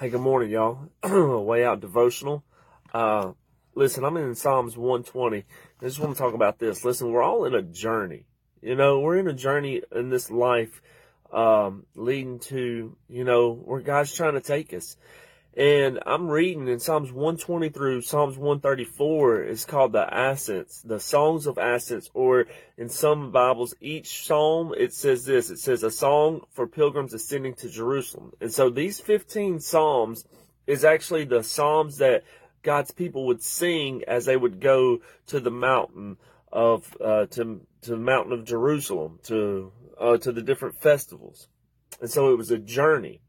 Hey, good morning, y'all. Way out devotional. Uh, listen, I'm in Psalms 120. I just want to talk about this. Listen, we're all in a journey. You know, we're in a journey in this life, um, leading to, you know, where God's trying to take us. And I'm reading in Psalms 120 through Psalms 134. It's called the Ascents, the Songs of Ascents, or in some Bibles, each psalm, it says this. It says a song for pilgrims ascending to Jerusalem. And so these 15 psalms is actually the psalms that God's people would sing as they would go to the mountain of, uh, to, to the mountain of Jerusalem, to, uh, to the different festivals. And so it was a journey.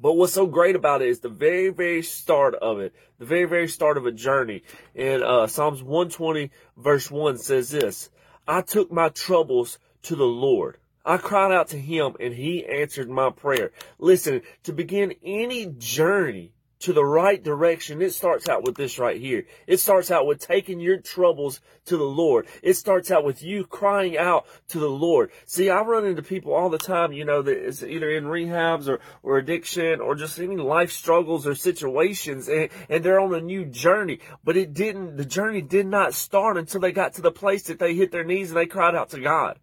But what's so great about it is the very, very start of it, the very, very start of a journey. In uh, Psalms 120 verse 1 says this, I took my troubles to the Lord. I cried out to him and he answered my prayer. Listen, to begin any journey, to the right direction, it starts out with this right here. It starts out with taking your troubles to the Lord. It starts out with you crying out to the Lord. See, I run into people all the time, you know, that is either in rehabs or, or addiction or just any life struggles or situations and, and they're on a new journey. But it didn't, the journey did not start until they got to the place that they hit their knees and they cried out to God.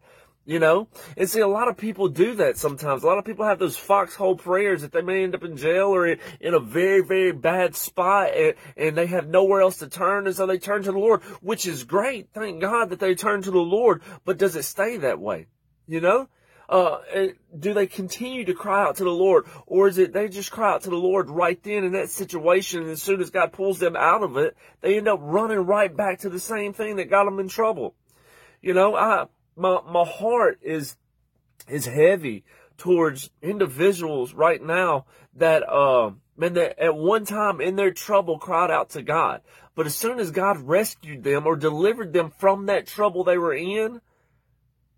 You know? And see, a lot of people do that sometimes. A lot of people have those foxhole prayers that they may end up in jail or in, in a very, very bad spot and, and they have nowhere else to turn. And so they turn to the Lord, which is great. Thank God that they turn to the Lord. But does it stay that way? You know? Uh, do they continue to cry out to the Lord or is it they just cry out to the Lord right then in that situation and as soon as God pulls them out of it, they end up running right back to the same thing that got them in trouble. You know, I, my my heart is is heavy towards individuals right now that uh man that at one time in their trouble cried out to God. But as soon as God rescued them or delivered them from that trouble they were in,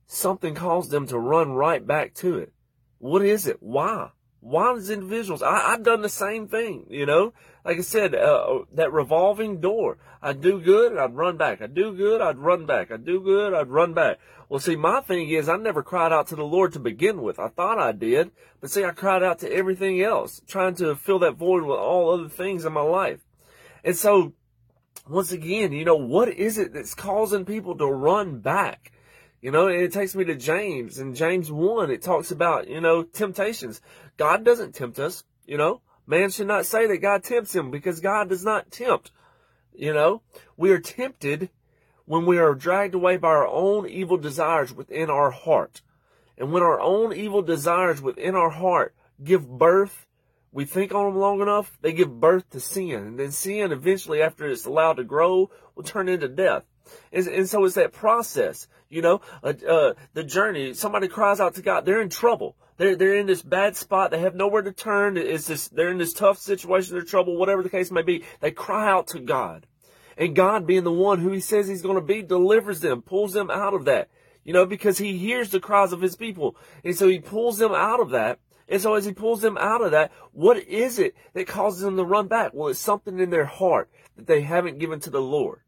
something caused them to run right back to it. What is it? Why? Why does individuals? I, have done the same thing, you know. Like I said, uh, that revolving door. I do good, I'd run back. I do good, I'd run back. I do good, I'd run back. Well, see, my thing is, I never cried out to the Lord to begin with. I thought I did, but see, I cried out to everything else, trying to fill that void with all other things in my life. And so, once again, you know, what is it that's causing people to run back? You know, it takes me to James. and James 1, it talks about, you know, temptations. God doesn't tempt us, you know. Man should not say that God tempts him because God does not tempt. You know, we are tempted when we are dragged away by our own evil desires within our heart. And when our own evil desires within our heart give birth, we think on them long enough, they give birth to sin. And then sin eventually, after it's allowed to grow, will turn into death. And, and so it's that process, you know, uh, uh, the journey. Somebody cries out to God. They're in trouble. They're, they're in this bad spot. They have nowhere to turn. It's this, they're in this tough situation. They're trouble, whatever the case may be. They cry out to God. And God being the one who he says he's going to be delivers them, pulls them out of that. You know, because he hears the cries of his people. And so he pulls them out of that. And so as he pulls them out of that, what is it that causes them to run back? Well, it's something in their heart that they haven't given to the Lord.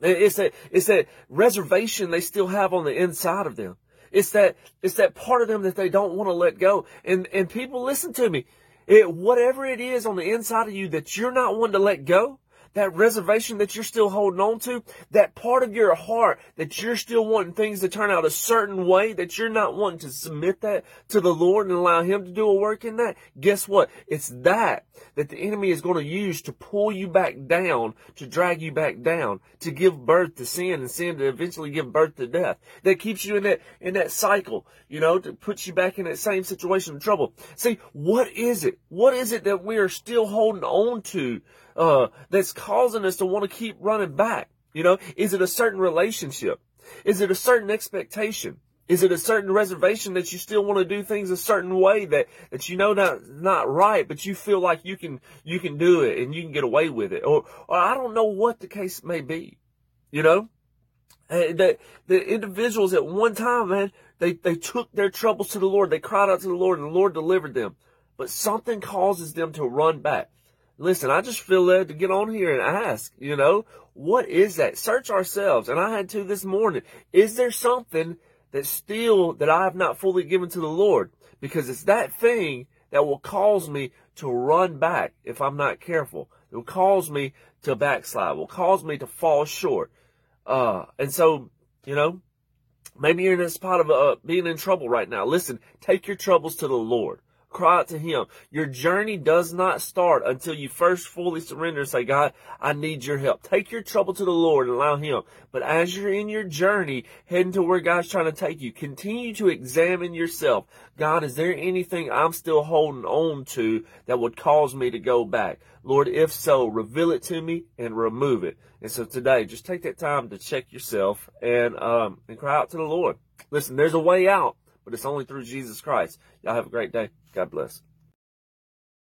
It's that, it's that reservation they still have on the inside of them. It's that, it's that part of them that they don't want to let go. And, and people listen to me. It, whatever it is on the inside of you that you're not wanting to let go, that reservation that you're still holding on to, that part of your heart that you're still wanting things to turn out a certain way, that you're not wanting to submit that to the Lord and allow Him to do a work in that, guess what? It's that that the enemy is going to use to pull you back down, to drag you back down, to give birth to sin and sin to eventually give birth to death. That keeps you in that, in that cycle, you know, to put you back in that same situation of trouble. See, what is it? What is it that we are still holding on to uh, that's causing us to want to keep running back? You know, is it a certain relationship? Is it a certain expectation? Is it a certain reservation that you still want to do things a certain way that, that you know not, not right, but you feel like you can, you can do it and you can get away with it? Or, or I don't know what the case may be. You know? The, the individuals at one time, man, they, they took their troubles to the Lord. They cried out to the Lord and the Lord delivered them. But something causes them to run back. Listen, I just feel led to get on here and ask, you know, what is that? Search ourselves. And I had to this morning. Is there something that still, that I have not fully given to the Lord? Because it's that thing that will cause me to run back if I'm not careful. It will cause me to backslide, will cause me to fall short. Uh, and so, you know, maybe you're in a spot of uh, being in trouble right now. Listen, take your troubles to the Lord. Cry out to Him. Your journey does not start until you first fully surrender and say, God, I need your help. Take your trouble to the Lord and allow Him. But as you're in your journey, heading to where God's trying to take you, continue to examine yourself. God, is there anything I'm still holding on to that would cause me to go back? Lord, if so, reveal it to me and remove it. And so today, just take that time to check yourself and, um, and cry out to the Lord. Listen, there's a way out but it's only through Jesus Christ. Y'all have a great day. God bless.